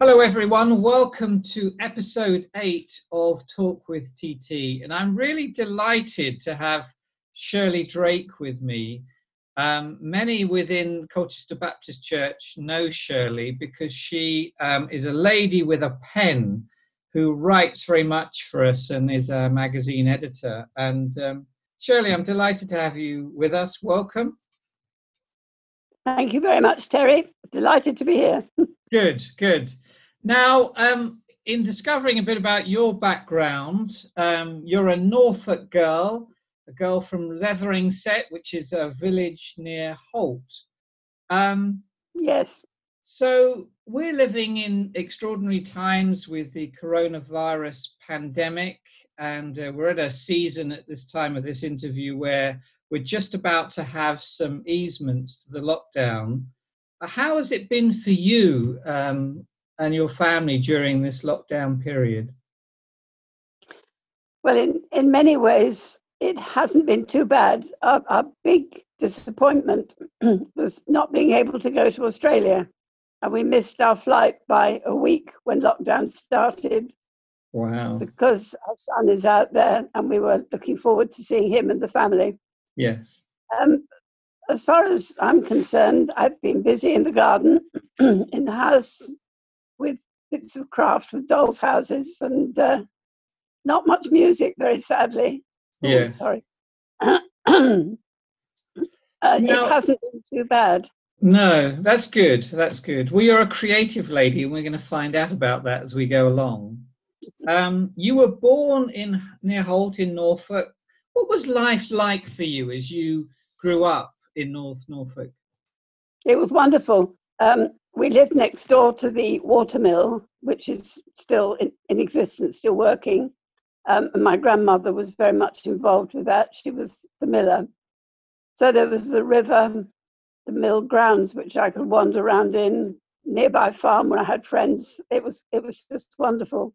Hello, everyone. Welcome to episode eight of Talk with TT. And I'm really delighted to have Shirley Drake with me. Um, many within Colchester Baptist Church know Shirley because she um, is a lady with a pen who writes very much for us and is a magazine editor. And um, Shirley, I'm delighted to have you with us. Welcome. Thank you very much, Terry. Delighted to be here. good, good. Now, um, in discovering a bit about your background, um, you're a Norfolk girl, a girl from Letheringsett, which is a village near Holt. Um, yes. So we're living in extraordinary times with the coronavirus pandemic, and uh, we're at a season at this time of this interview where we're just about to have some easements to the lockdown. How has it been for you um, and your family during this lockdown period? Well, in, in many ways, it hasn't been too bad. Our, our big disappointment was not being able to go to Australia. And we missed our flight by a week when lockdown started. Wow. Because our son is out there and we were looking forward to seeing him and the family. Yes. Um, as far as I'm concerned, I've been busy in the garden, in the house, with bits of craft with dolls' houses and uh, not much music, very sadly. Yeah. Oh, sorry. uh, it hasn't been too bad. No, that's good. That's good. We are a creative lady, and we're going to find out about that as we go along. Um, you were born in near Holt in Norfolk. What was life like for you as you grew up in North Norfolk? It was wonderful. Um, we lived next door to the watermill, which is still in, in existence, still working. Um, and my grandmother was very much involved with that. She was the miller. So there was the river, the mill grounds, which I could wander around in, nearby farm where I had friends. It was it was just wonderful.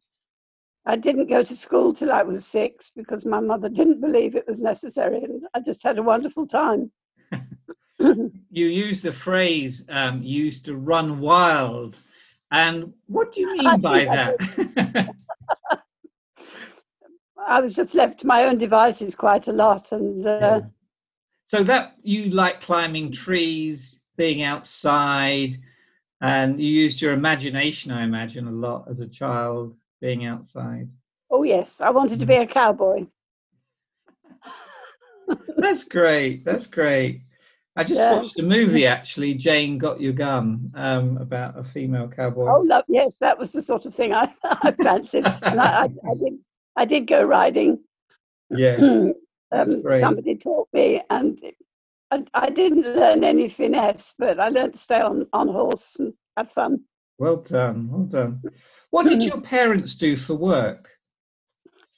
I didn't go to school till I was six because my mother didn't believe it was necessary, and I just had a wonderful time. You use the phrase um, used to run wild. And what do you mean by that? I was just left to my own devices quite a lot. And uh, yeah. so that you like climbing trees, being outside, and you used your imagination, I imagine, a lot as a child, being outside. Oh, yes. I wanted to be a cowboy. That's great. That's great. I just yeah. watched a movie actually, Jane Got Your Gun, um, about a female cowboy. Oh, love, yes, that was the sort of thing I, I fancied. and I, I, I, did, I did go riding. Yeah. um, somebody taught me, and I, I didn't learn any finesse, but I learned to stay on, on horse and have fun. Well done, well done. What did your parents do for work?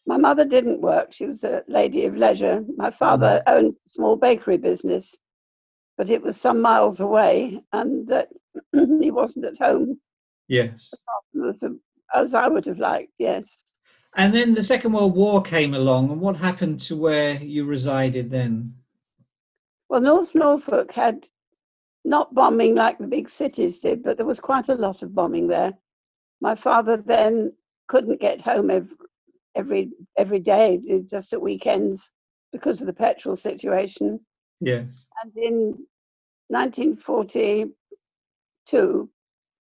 My mother didn't work. She was a lady of leisure. My father mm. owned a small bakery business but it was some miles away and uh, he wasn't at home. Yes. As, as I would have liked, yes. And then the Second World War came along, and what happened to where you resided then? Well, North Norfolk had not bombing like the big cities did, but there was quite a lot of bombing there. My father then couldn't get home every every, every day, just at weekends, because of the petrol situation. Yes. And in 1942,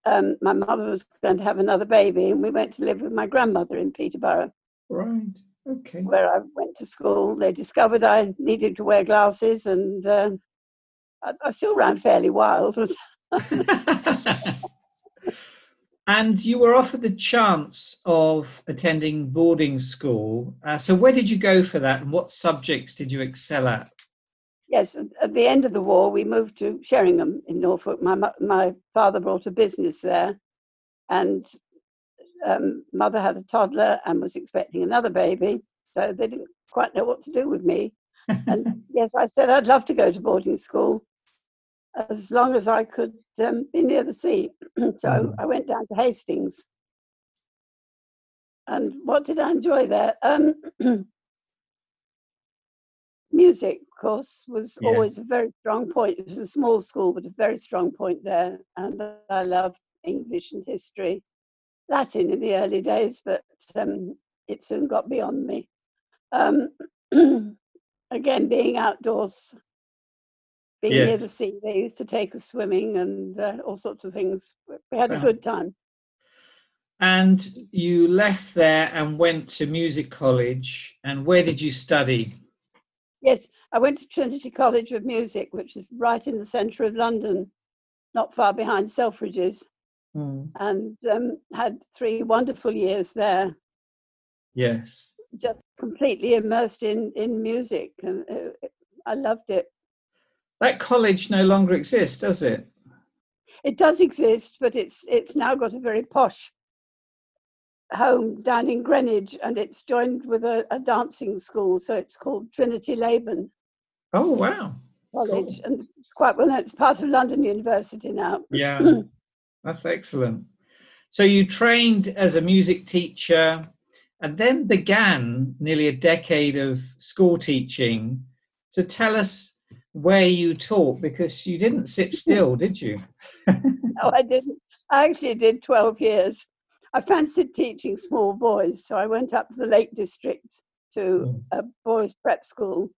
um, my mother was going to have another baby, and we went to live with my grandmother in Peterborough. Right. Okay. Where I went to school. They discovered I needed to wear glasses, and uh, I, I still ran fairly wild. and you were offered the chance of attending boarding school. Uh, so, where did you go for that, and what subjects did you excel at? Yes, at the end of the war, we moved to Sheringham in Norfolk. My my father brought a business there, and um, mother had a toddler and was expecting another baby, so they didn't quite know what to do with me. and yes, I said I'd love to go to boarding school as long as I could um, be near the sea. so mm. I went down to Hastings. And what did I enjoy there? Um, music, of course, was yeah. always a very strong point. It was a small school, but a very strong point there. And I loved English and history. Latin in the early days, but um, it soon got beyond me. Um, again, being outdoors, being Yeah. near the sea, they used to take us swimming and uh, all sorts of things. We had a good time. And you left there and went to music college. And where did you study? Yes, I went to Trinity College of Music, which is right in the centre of London, not far behind Selfridges, Hmm. and um, had three wonderful years there, Yes. just completely immersed in, in music. And uh, I loved it. That college no longer exists, does it? It does exist, but it's it's now got a very posh home down in Greenwich, and it's joined with a, a dancing school, so it's called Trinity Laban Oh, wow. College, and it's quite well known. It's part of London University now. Yeah. That's excellent. So you trained as a music teacher and then began nearly a decade of school teaching. So tell us where you taught because you didn't sit still, did you? No, I didn't. I actually did 12 years. I fancied teaching small boys, so I went up to the Lake District to a boys' prep school,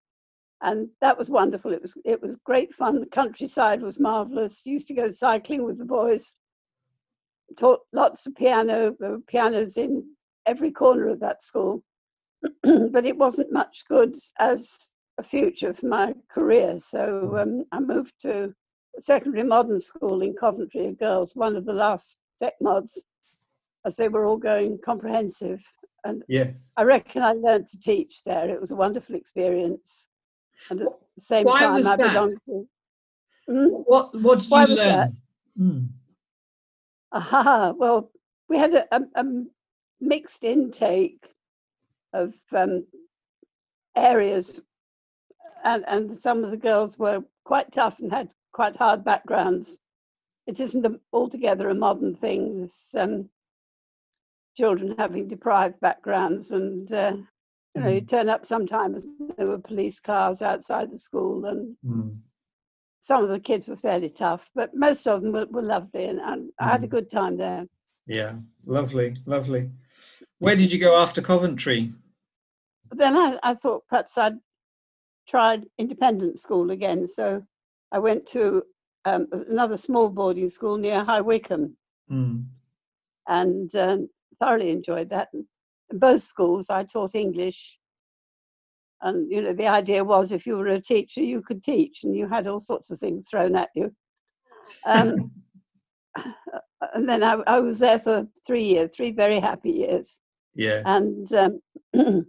and that was wonderful. It was it was great fun. The countryside was marvelous. Used to go cycling with the boys. Taught lots of piano. There were pianos in every corner of that school, but it wasn't much good as a future for my career. So um, I moved to secondary modern school in Coventry, of girls, one of the last sec mods, as they were all going comprehensive. And Yeah. I reckon I learned to teach there. It was a wonderful experience. And at the same Why time, I belonged to. Mm, What what did Why you learn? Mm. aha, well, we had a, a, a mixed intake of um, areas, and, and some of the girls were quite tough and had quite hard backgrounds. It isn't a, altogether a modern thing. This um, children having deprived backgrounds, and uh, you know, you turn up sometimes there were police cars outside the school, and Mm. some of the kids were fairly tough, but most of them were, were lovely, and, and I had a Mm. good time there. Yeah. Lovely, lovely. Where did you go after Coventry? But then I, I thought perhaps I'd tried independent school again. So I went to um, another small boarding school near High Wycombe Mm. and um, thoroughly enjoyed that. In both schools, I taught English. And, you know, the idea was if you were a teacher, you could teach and you had all sorts of things thrown at you. Um, and then I, I was there for three years, three very happy years. yeah. And um,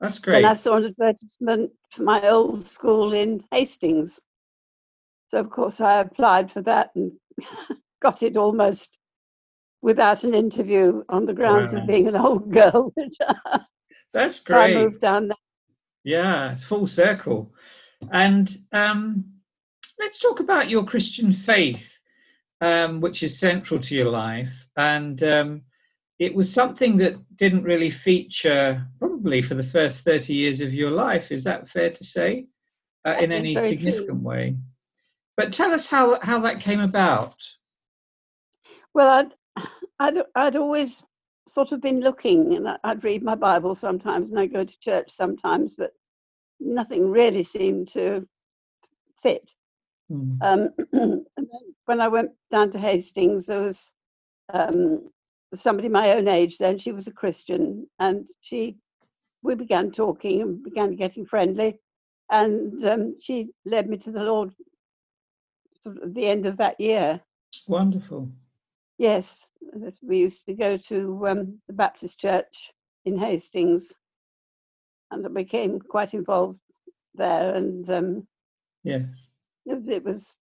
That's great. And I saw an advertisement for my old school in Hastings. So, of course, I applied for that and got it almost without an interview on the grounds Wow. of being an old girl. That's great. so I moved down there. Yeah, it's full circle. And um, let's talk about your Christian faith, um, which is central to your life. And um, it was something that didn't really feature probably for the first 30 years of your life. Is that fair to say? Uh, in any significant way? But tell us how, how that came about. Well, I'd, I'd, I'd always sort of been looking, and I'd read my Bible sometimes, and I go to church sometimes, but nothing really seemed to fit. Hmm. Um, and then when I went down to Hastings, there was um, somebody my own age then. She was a Christian, and she we began talking and began getting friendly, and um, she led me to the Lord sort of at the end of that year. Wonderful. Yes, we used to go to um, the Baptist church in Hastings, and I became quite involved there, and um, Yes. it, was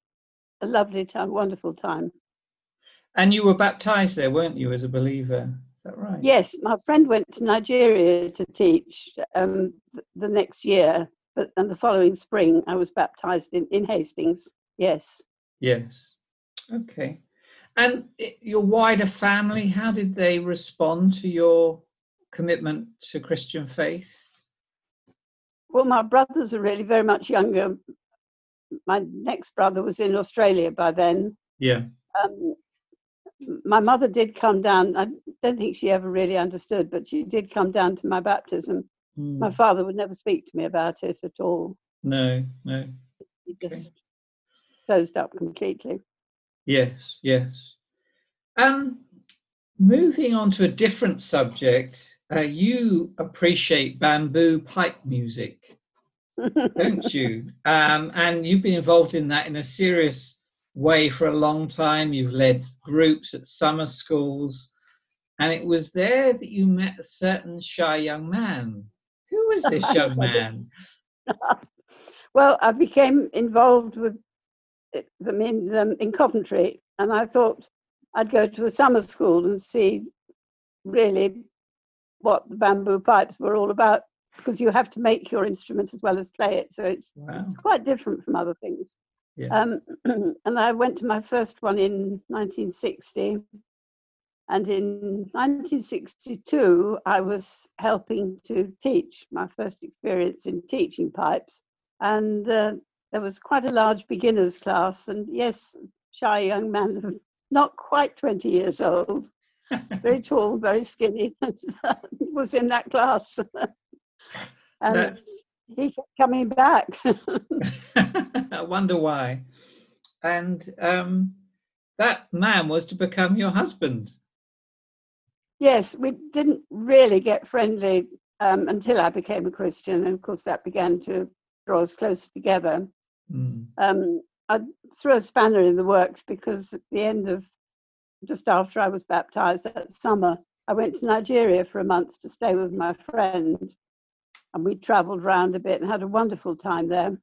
a lovely time, wonderful time. And you were baptized there, weren't you, as a believer? Is that right? Yes, my friend went to Nigeria to teach um, the next year, but and the following spring I was baptized in, in Hastings. Yes. Yes. Okay. And your wider family, how did they respond to your commitment to Christian faith? Well, my brothers were really very much younger. My next brother was in Australia by then. Yeah. Um, my mother did come down. I don't think she ever really understood, but she did come down to my baptism. Mm. My father would never speak to me about it at all. No, no. He just closed up completely. Yes, yes. Um, moving on to a different subject, uh, you appreciate bamboo pipe music, don't you? Um, and you've been involved in that in a serious way for a long time. You've led groups at summer schools, and it was there that you met a certain shy young man. Who was this young man? well, I became involved with them in, um, in Coventry, and I thought I'd go to a summer school and see really what the bamboo pipes were all about because you have to make your instrument as well as play it. So it's, Wow. it's quite different from other things. Yeah. Um, and I went to my first one in 1960. And in 1962, I was helping to teach my first experience in teaching pipes. And uh, there was quite a large beginners class. And yes, shy young man, not quite 20 years old, very tall, very skinny, was in that class. and That's- he kept coming back. I wonder why. And um, that man was to become your husband. yes, we didn't really get friendly um, until I became a Christian. And of course, that began to draw us closer together. Mm. Um, I threw a spanner in the works because at the end of just after I was baptized that summer, I went to Nigeria for a month to stay with my friend. And we traveled around a bit and had a wonderful time there.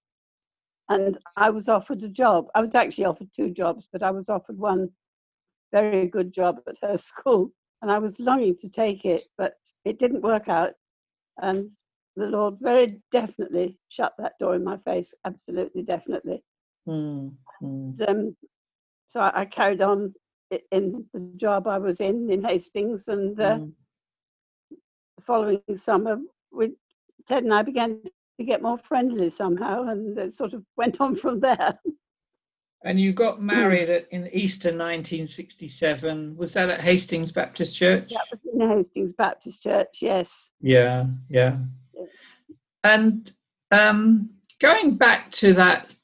And I was offered a job. I was actually offered two jobs, but I was offered one very good job at her school. And I was longing to take it, but it didn't work out. And the Lord very definitely shut that door in my face, absolutely definitely. Mm. Mm. And, um, so I, I carried on in the job I was in in Hastings, and uh, Mm. the following summer, we, Ted and I began to get more friendly somehow, and it sort of went on from there. And you got married at, in Easter 1967. Was that at Hastings Baptist Church? That was in Hastings Baptist Church, yes. Yeah, yeah. And um, going back to that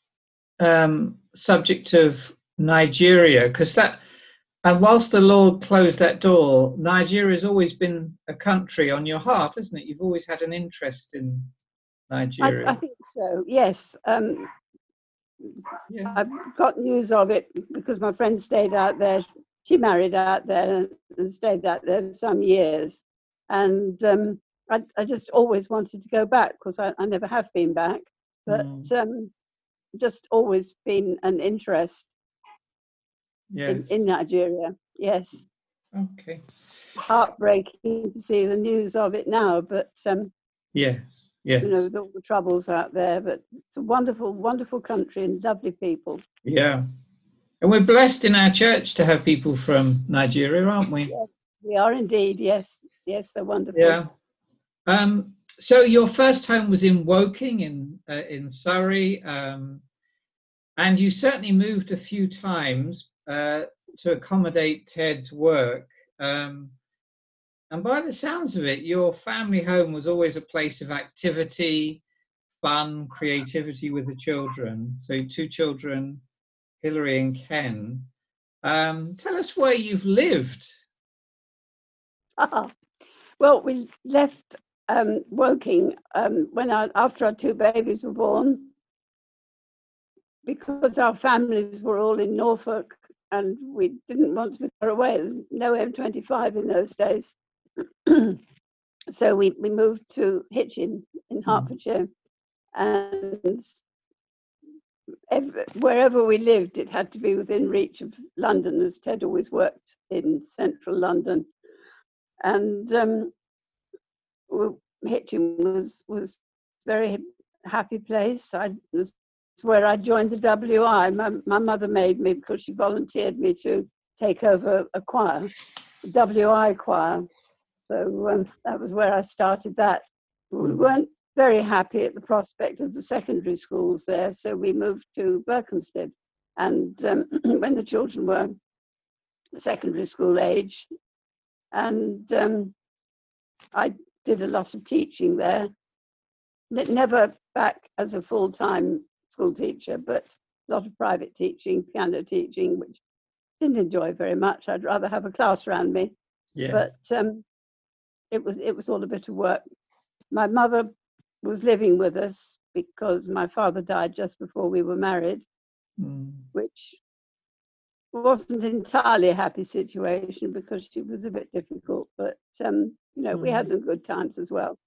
um, subject of Nigeria, because that, and whilst the Lord closed that door, Nigeria has always been a country on your heart, isn't it? You've always had an interest in Nigeria. I think so, yes. Um, yeah. I got news of it because my friend stayed out there. She married out there and stayed out there some years. And um, I, I just always wanted to go back because I, I never have been back. But Mm. um, just always been an interest yeah. in, in Nigeria. Yes, Okay. heartbreaking to see the news of it now, but um, Yes. Yeah. you know, with all the troubles out there. But it's a wonderful, wonderful country and lovely people. Yeah. And we're blessed in our church to have people from Nigeria, aren't we? Yes, we are indeed. Yes, yes, they're wonderful. Yeah. Um, so your first home was in Woking in uh, in Surrey, um, and you certainly moved a few times uh, to accommodate Ted's work. Um, and by the sounds of it, your family home was always a place of activity, fun, creativity with the children. So two children, Hilary and Ken. Um, tell us where you've lived. Well, we left um, Woking um, when our, after our two babies were born because our families were all in Norfolk and we didn't want to be far away. No M25 in those days. so we, we moved to Hitchin in Hertfordshire and ev- wherever we lived, it had to be within reach of London, as Ted always worked in central London and um, Hitchin was was very happy place. I was where I joined the WI. My my mother made me because she volunteered me to take over a choir, the WI choir. So um, that was where I started that. We weren't very happy at the prospect of the secondary schools there, so we moved to Berkhamsted. And um, when the children were secondary school age. And um, I did a lot of teaching there. Never back as a full time school teacher, but a lot of private teaching, piano teaching, which didn't enjoy very much. I'd rather have a class around me. Yeah. But um, it was it was all a bit of work. My mother was living with us because my father died just before we were married, Mm. which wasn't entirely a happy situation because she was a bit difficult. But um, you know, we had Mm. some good times as well.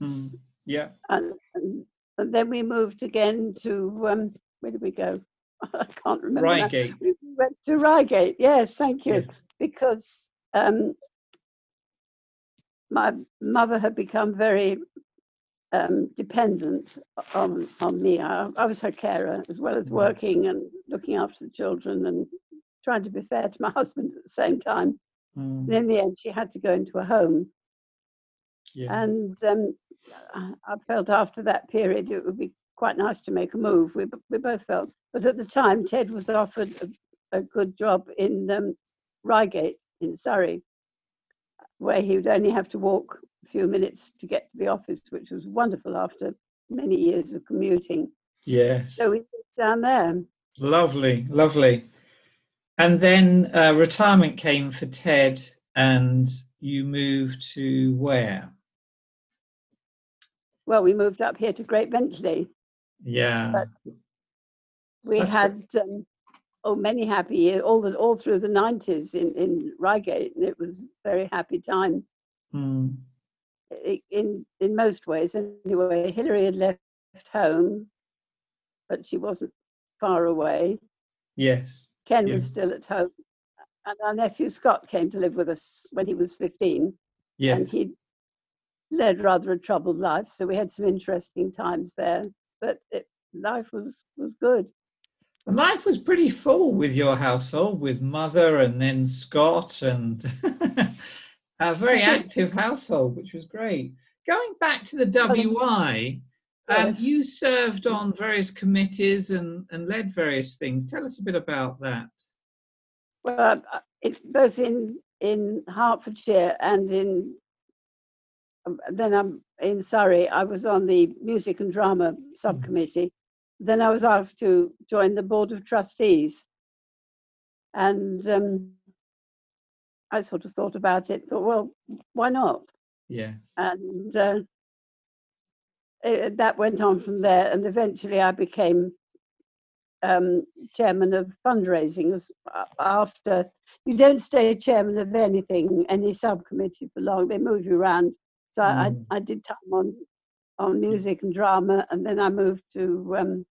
Mm. Yeah. And, and and then we moved again to um, where did we go? I can't remember. Reigate. We went to Reigate. Yes, thank you. Yeah. Because um, my mother had become very um, dependent on on me. I, I was her carer as well as working and looking after the children and trying to be fair to my husband at the same time. Mm. And in the end, she had to go into a home. Yeah. And um, I felt after that period it would be quite nice to make a move. We, we both felt. But at the time, Ted was offered a, a good job in um, Reigate in Surrey, where he would only have to walk a few minutes to get to the office, which was wonderful after many years of commuting. Yes. So we lived down there. Lovely, lovely. And then uh, retirement came for Ted, and you moved to where? Well, we moved up here to Great Bentley. Yeah. But- We That's had um, oh many happy years all the all through the nineties in in Reigate, and it was a very happy time Mm. in in most ways. Anyway, Hillary had left home, but she wasn't far away. Yes. Ken Yeah. was still at home, and our nephew Scott came to live with us when he was fifteen, Yes. and he led rather a troubled life. So we had some interesting times there, but it, life was was good. Life was pretty full with your household, with mother and then Scott, and a very active household, which was great. Going back to the WI, Yes. you served on various committees and, and led various things. Tell us a bit about that. Well, uh, it's both in in Hertfordshire and in um, then I'm in Surrey. I was on the music and drama subcommittee. Then I was asked to join the board of trustees, and um, I sort of thought about it. Thought, well, why not? Yeah. and uh, it, that went on from there. And eventually, I became um, chairman of fundraising. After you don't stay chairman of anything, any subcommittee for long, they move you around. So I, Mm. I, I did time on on music and drama, and then I moved to um,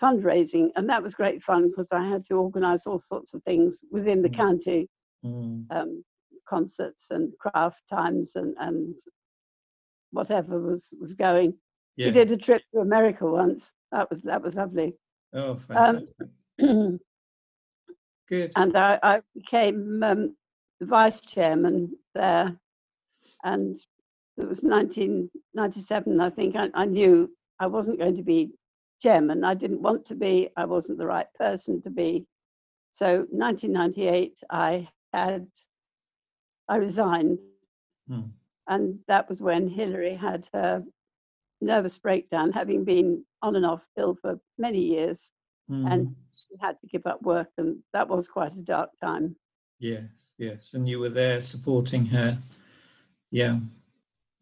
fundraising, and that was great fun because I had to organise all sorts of things within the Mm. county Mm. um, concerts and craft times and, and whatever was, was going. Yeah. We did a trip to America once. That was that was lovely. Oh, Um, fantastic. and I, I became um, vice chairman there. And it was 1997, I think. I, I knew I wasn't going to be chairman. I didn't want to be. I wasn't the right person to be. So 1998, I had I resigned, Mm. And that was when Hillary had her nervous breakdown, having been on and off ill for many years, Mm. and she had to give up work, and that was quite a dark time. Yes, yes. And you were there supporting her. Yeah.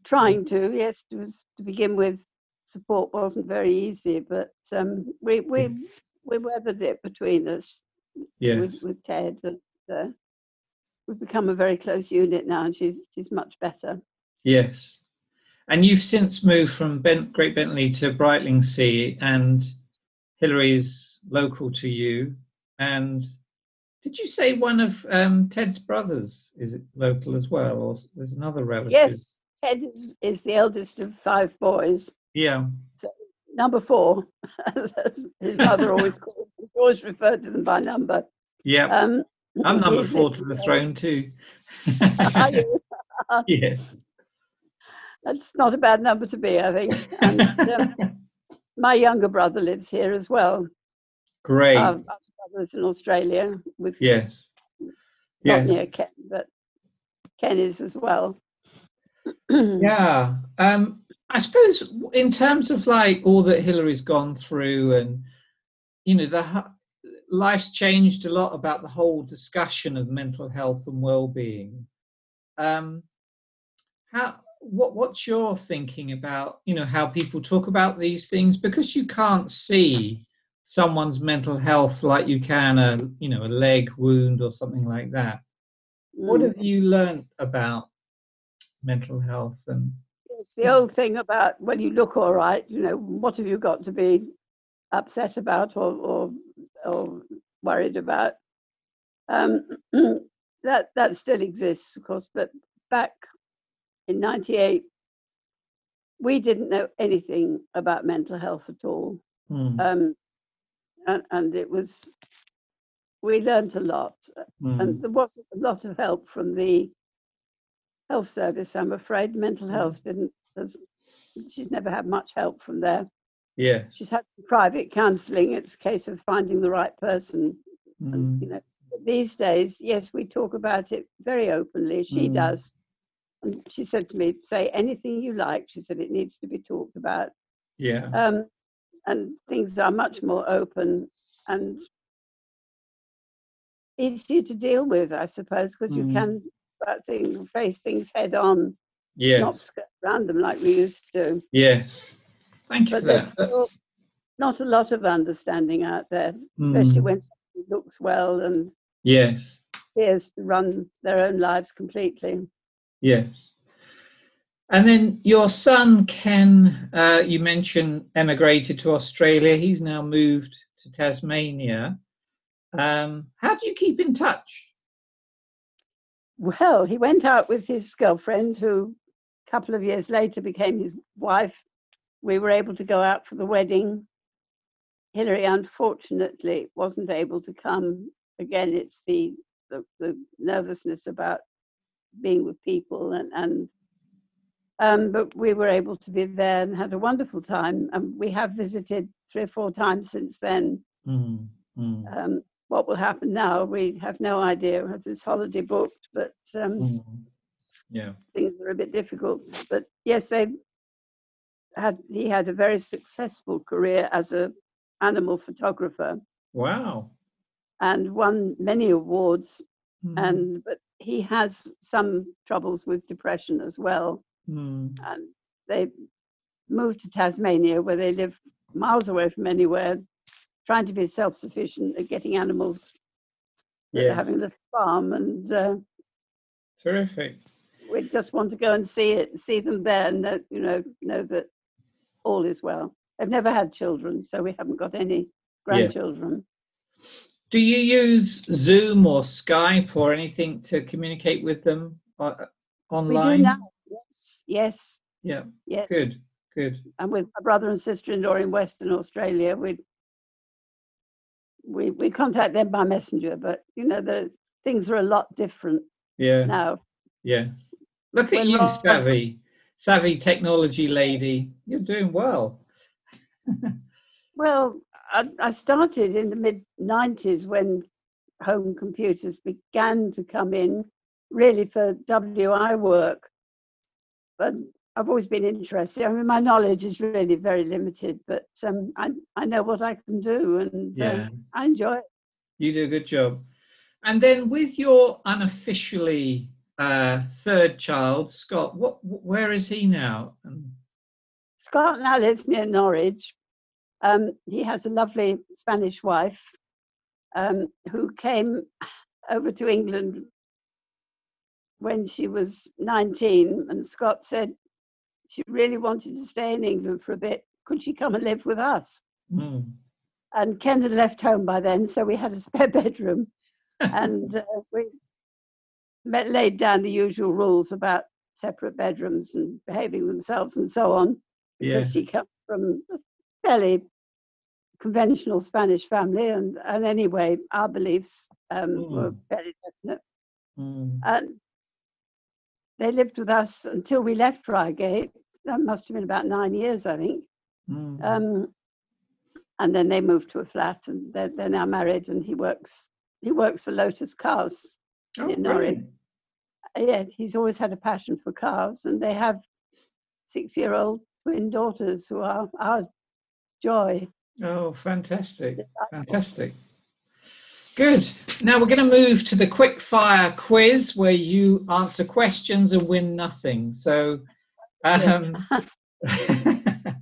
Trying to, yes, to, to begin with, support wasn't very easy, but um, we we we weathered it between us Yes. with, with Ted, and uh, we've become a very close unit now, and she's she's much better. Yes. And you've since moved from Bent, Great Bentley to Brightlingsea, and Hillary's local to you. And did you say one of um, Ted's brothers is it local as well, or there's another relative? Yes, Ted is, is the eldest of five boys. Yeah. So Number four, as his mother always called, always referred to them by number. Yeah. Um, I'm number four to the throne too. Yes. That's not a bad number to be, I think. And um, my younger brother lives here as well. Great. Our, our brothers in Australia with yes. not near Ken, but Ken is as well. yeah. Um, I suppose in terms of like all that Hillary's gone through, and you know, the life's changed a lot about the whole discussion of mental health and well-being. Um, how what what's your thinking about you know how people talk about these things? Because you can't see someone's mental health like you can a you know a leg wound or something like that. Mm. what have you learned about mental health and it's the old thing about when you look all right you know what have you got to be upset about or or, or worried about? Um, that that still exists of course but back in 98 we didn't know anything about mental health at all mm. um, and, and, it was we learned a lot mm. and there wasn't a lot of help from the health service i'm afraid mental hmm. health didn't she's never had much help from there yeah she's had private counseling it's a case of finding the right person mm. and, hmm. you know these days yes we talk about it very openly she hmm. does and she said to me, say anything you like. She said it needs to be talked about. Yeah. Um, and things are much more open and easier to deal with, I suppose, because mm. you can things, face things head on. Yeah. Not skirt around them like we used to. Yes. Thank you but there's still not a lot of understanding out there, especially mm. when somebody looks well and yes appears to run their own lives completely. Yes. And then your son, Ken, uh, you mentioned emigrated to Australia. He's now moved to Tasmania. Um, how do you keep in touch? Well, he went out with his girlfriend, who a couple of years later became his wife. We were able to go out for the wedding. Hillary, unfortunately, wasn't able to come. Again, it's the, the, the nervousness about being with people and, and um, but we were able to be there and had a wonderful time. And we have visited three or four times since then. Mm, mm. Um, what will happen now? We have no idea. We have this holiday booked, but um, mm. yeah, things are a bit difficult. But yes, they had. He had a very successful career as a animal photographer. Wow! And won many awards. Mm-hmm. And but he has some troubles with depression as well. Mm. And they moved to Tasmania, where they live miles away from anywhere, trying to be self sufficient at getting animals, yeah. having a little farm. And uh, terrific. We just want to go and see it, see them there, and know, you know, know that all is well. They've never had children, so we haven't got any grandchildren. Yeah. Do you use Zoom or Skype or anything to communicate with them uh, online? We do now. Yes. Yes. Yeah. Yes. Good. Good. And with my brother and sister-in-law in Western Australia, we we we contact them by messenger. But you know, the things are a lot different. Yeah. Now. Yeah. Look at you, savvy, savvy technology lady. You're doing well. well, I, I started in the mid 90s when home computers began to come in, really for WI work but I've always been interested. I mean, my knowledge is really very limited, but um, I I know what I can do, and uh. I enjoy it. You do a good job. And then with your unofficially uh, third child, Scott, what where is he now? Scott now lives near Norwich. Um, he has a lovely Spanish wife um, who came over to England when she was 19, and Scott said she really wanted to stay in England for a bit. Could she come and live with us? Mm. And Ken had left home by then, so we had a spare bedroom. and uh, we met, laid down the usual rules about separate bedrooms and behaving themselves and so on. Because she comes from a fairly conventional Spanish family, and, and anyway, our beliefs um, mm. were very definite. Mm. And they lived with us until we left Reigate. That must have been about nine years, I think. Mm. Um, and then they moved to a flat, and they're, they're now married. And he works he works for Lotus Cars Oh, in Norwich. Yeah, he's always had a passion for cars, and they have six-year-old twin daughters who are our joy. Oh, fantastic. Fantastic. Good. Now we're going to move to the quick fire quiz where you answer questions and win nothing. So, um, do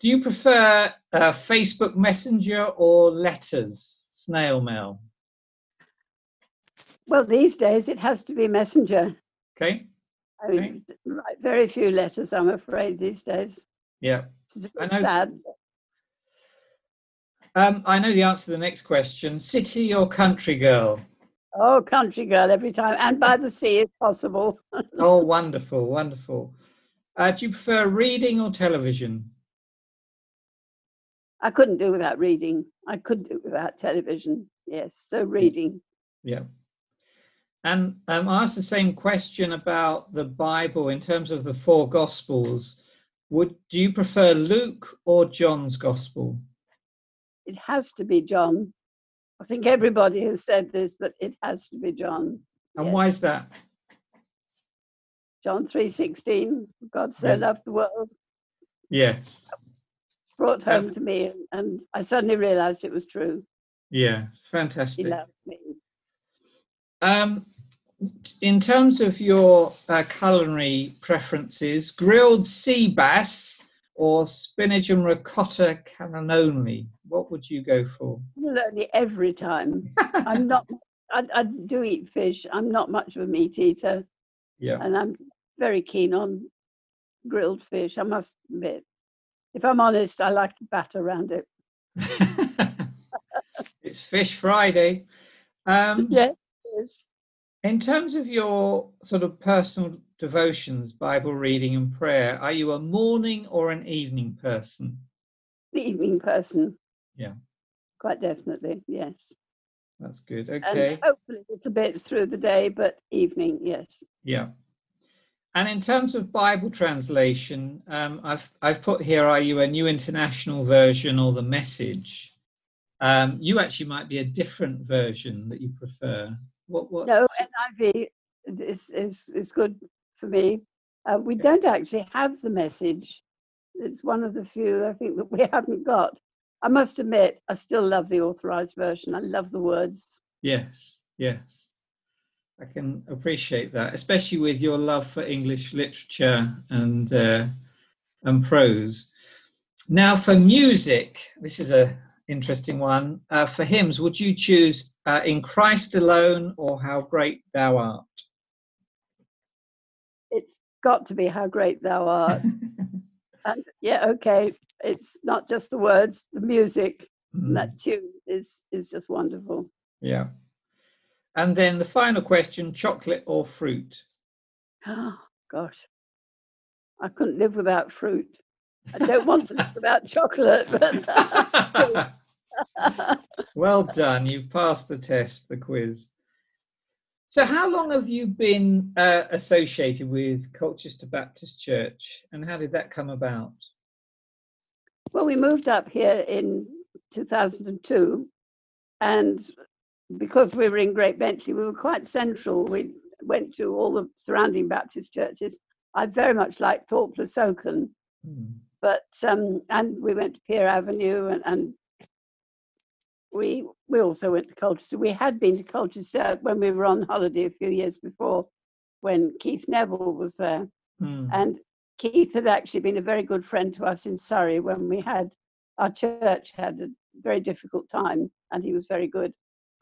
you prefer uh, Facebook Messenger or letters, snail mail? Well, these days it has to be messenger. Okay. I mean, write very few letters, I'm afraid, these days. Yeah. It's a I know- sad. Um, I know the answer to the next question. City or country girl? Oh, country girl every time, and by the sea if possible. Oh, wonderful, wonderful. Uh, do you prefer reading or television? I couldn't do without reading. I could do without television. Yes, so reading. Yeah. And um, I asked the same question about the Bible in terms of the four Gospels. Would do you prefer Luke or John's Gospel? It has to be John. I think everybody has said this, but it has to be John. And Yes. why is that? John three sixteen. God so Yeah. loved the world, Yes. brought home to me, and, I suddenly realised it was true. Yeah. He Fantastic. loved me. Um, in terms of your uh, culinary preferences, grilled sea bass or spinach and ricotta cannelloni, what would you go for? Literally every time. I'm not. I, I do eat fish. I'm not much of a meat eater, Yeah. and I'm very keen on grilled fish. I must admit. If I'm honest, I like to bat around it. it's Fish Friday. Um, Yeah. In terms of your sort of personal devotions, Bible reading and prayer, are you a morning or an evening person? Evening person. Yeah. Quite definitely, yes. That's good. And Okay. hopefully it's a bit through the day, but evening, yes. Yeah. And in terms of Bible translation, um, I've I've put here: Are you a New International Version or the Message? Um, you actually might be a different version that you prefer. What? What? No, NIV is, is, is good for me. Uh, we don't actually have the message. It's one of the few I think that we haven't got. I must admit, I still love the authorized version. I love the words. Yes. Yes. I can appreciate that, especially with your love for English literature and uh, and prose. Now, for music, this is a interesting one. Uh, for hymns, would you choose uh, "In Christ Alone" or "How Great Thou Art"? It's got to be how great thou art. and yeah, okay, it's not just the words, the music. Mm, That tune is is just wonderful. yeah. And then the final question: chocolate or fruit? Oh gosh, I couldn't live without fruit. I don't want to live without chocolate, but well done. You've passed the test, the quiz. So, how long have you been uh, associated with Colchester Baptist Church, and how did that come about? well, we moved up here in 2002, and because we were in Great Bentley, we were quite central. We went to all the surrounding Baptist churches. I very much liked Thorpe Soken, Hmm. but um, and we went to Pier Avenue, and, and we we also went to Colchester. We had been to Colchester when we were on holiday a few years before, when Keith Neville was there. Hmm. And Keith had actually been a very good friend to us in Surrey when we had our church had a very difficult time, and he was very good.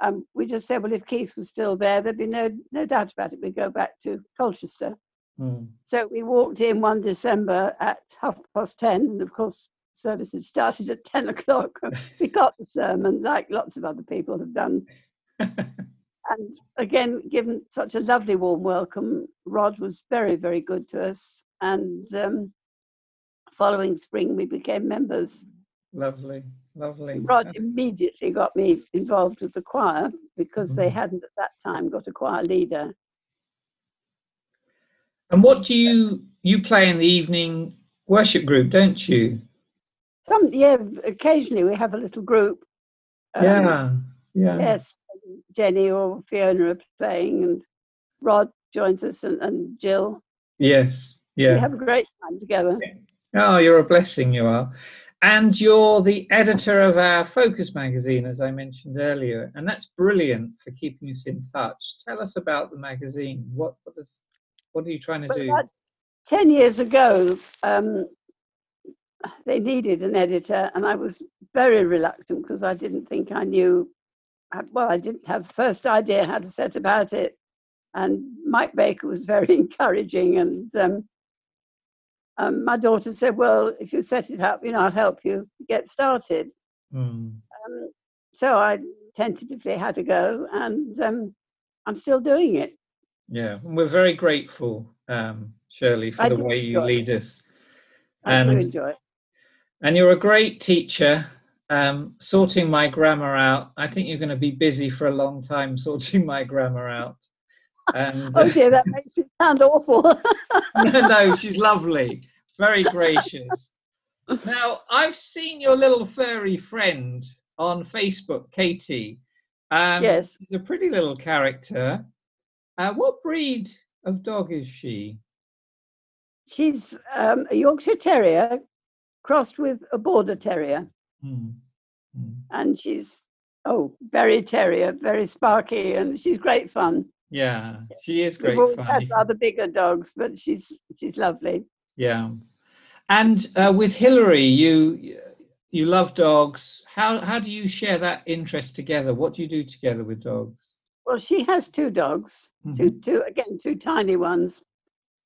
Um, we just said, well, if Keith was still there, there'd be no no doubt about it. We'd go back to Colchester. Hmm. So we walked in one December at half past ten, and of course, service had started at ten o'clock. we got the sermon, like lots of other people have done. And again, given such a lovely warm welcome, Rod was very, very good to us. And um, following spring, we became members. lovely, lovely. Rod immediately got me involved with the choir because they Mhm. hadn't at that time got a choir leader. And what do you you play in the evening worship group, don't you? Some, yeah, occasionally we have a little group. um, yeah. Yeah. Yes, Jenny or Fiona are playing, and Rod joins us, and, and Jill. Yes. Yeah. We have a great time together. Oh, you're a blessing, you are. And you're the editor of our Focus magazine, as I mentioned earlier, and that's brilliant for keeping us in touch. Tell us about the magazine. What what, is, what are you trying to But do? 10 years ago, um, they needed an editor, and I was very reluctant because I didn't think I knew, well, I didn't have the first idea how to set about it. And Mike Baker was very encouraging. And um, um, my daughter said, Well, if you set it up, you know, I'll help you get started. Hmm. Um, so I tentatively had to go, and um, I'm still doing it. Yeah, and we're very grateful, um, Shirley, for I the way you enjoy it. lead us. I do And enjoy it. And you're a great teacher. Um, sorting my grammar out. I think you're going to be busy for a long time sorting my grammar out. And Oh dear, that makes me sound awful. no, no, she's lovely, very gracious. Now, I've seen your little furry friend on Facebook, Katie. Um, yes. She's a pretty little character. Uh, what breed of dog is she? She's um, a Yorkshire Terrier crossed with a Border Terrier, Hmm. Hmm. and she's oh very terrier, very sparky, and she's great fun. Yeah, she is great We've always fun. had rather bigger dogs, but she's she's lovely. Yeah, and uh, with Hillary, you you love dogs. How how do you share that interest together? What do you do together with dogs? Well, she has two dogs, two two again two tiny ones,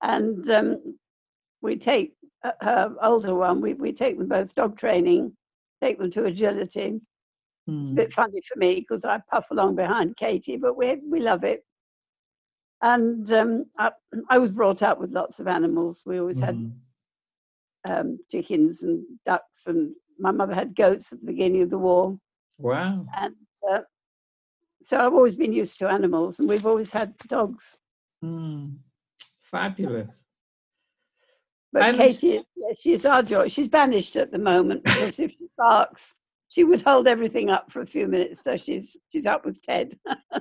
and um, we take uh, her older one. We we take them both dog training, take them to agility. It's a Hmm. bit funny for me because I puff along behind Katie, but we we love it. And um, I, I was brought up with lots of animals. We always had Hmm. um, chickens and ducks, and my mother had goats at the beginning of the war. Wow. And uh, so I've always been used to animals, and we've always had dogs. Hmm. Fabulous. But And- Katie, she's our joy. She's banished at the moment because if she barks, she would hold everything up for a few minutes. So she's she's up with Ted.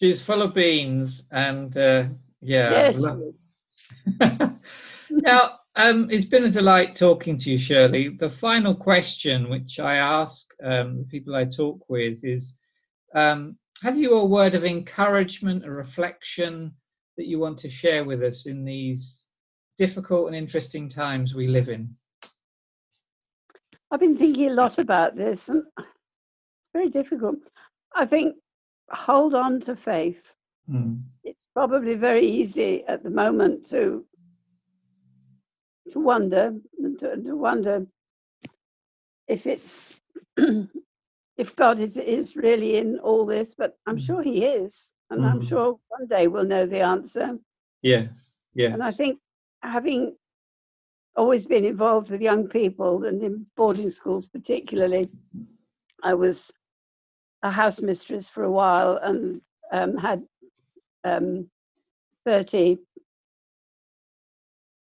She's full of beans, and uh, yeah. yes, she lo- is. now, um, it's been a delight talking to you, Shirley. The final question, which I ask um, the people I talk with, is um, Have you a word of encouragement, a reflection that you want to share with us in these difficult and interesting times we live in? I've been thinking a lot about this, and it's very difficult. I think hold on to faith. Hmm. It's probably very easy at the moment to to wonder and to, to wonder if it's if God is is really in all this, but I'm Mm. sure He is, and I'm Mm. sure one day we'll know the answer. Yes, yes. And I think having always been involved with young people and in boarding schools particularly, I was a house mistress for a while and um, had um, 30,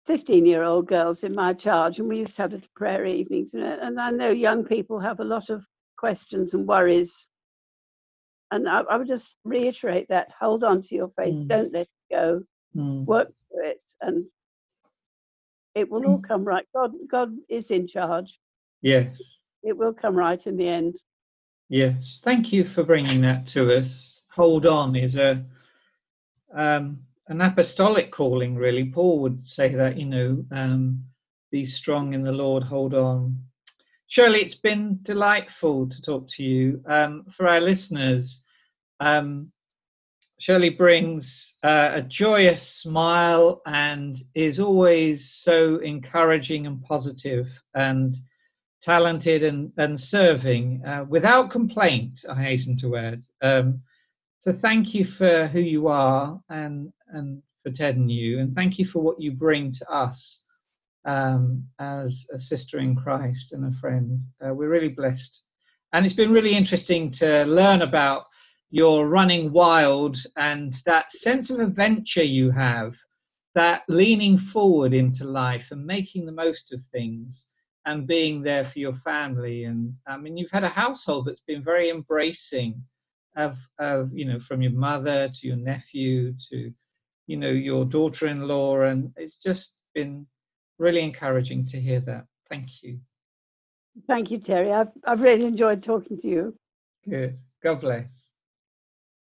15 year old girls in my charge, and we used to have prayer evenings. And, and I know young people have a lot of questions and worries. And I, I would just reiterate that hold on to your faith, Mm. don't let it go Hmm. work through it and it will all come right god god is in charge Yes. it will come right in the end Yes, thank you for bringing that to us. Hold on is a um, an apostolic calling, really. Paul would say that, you know, um, be strong in the Lord. Hold on. Shirley, it's been delightful to talk to you. Um, for our listeners, um, Shirley brings uh, a joyous smile and is always so encouraging and positive and talented and, and serving uh, without complaint, I hasten to add. Um, so thank you for who you are and, and for Ted and you, and thank you for what you bring to us um, as a sister in Christ and a friend. Uh, we're really blessed. And it's been really interesting to learn about your running wild and that sense of adventure you have, that leaning forward into life and making the most of things and being there for your family. And I mean, you've had a household that's been very embracing of, of you know, from your mother to your nephew to, you know, your daughter-in-law, and it's just been really encouraging to hear that. Thank you. Thank you, Terry. I've, I've really enjoyed talking to you. Good. God bless.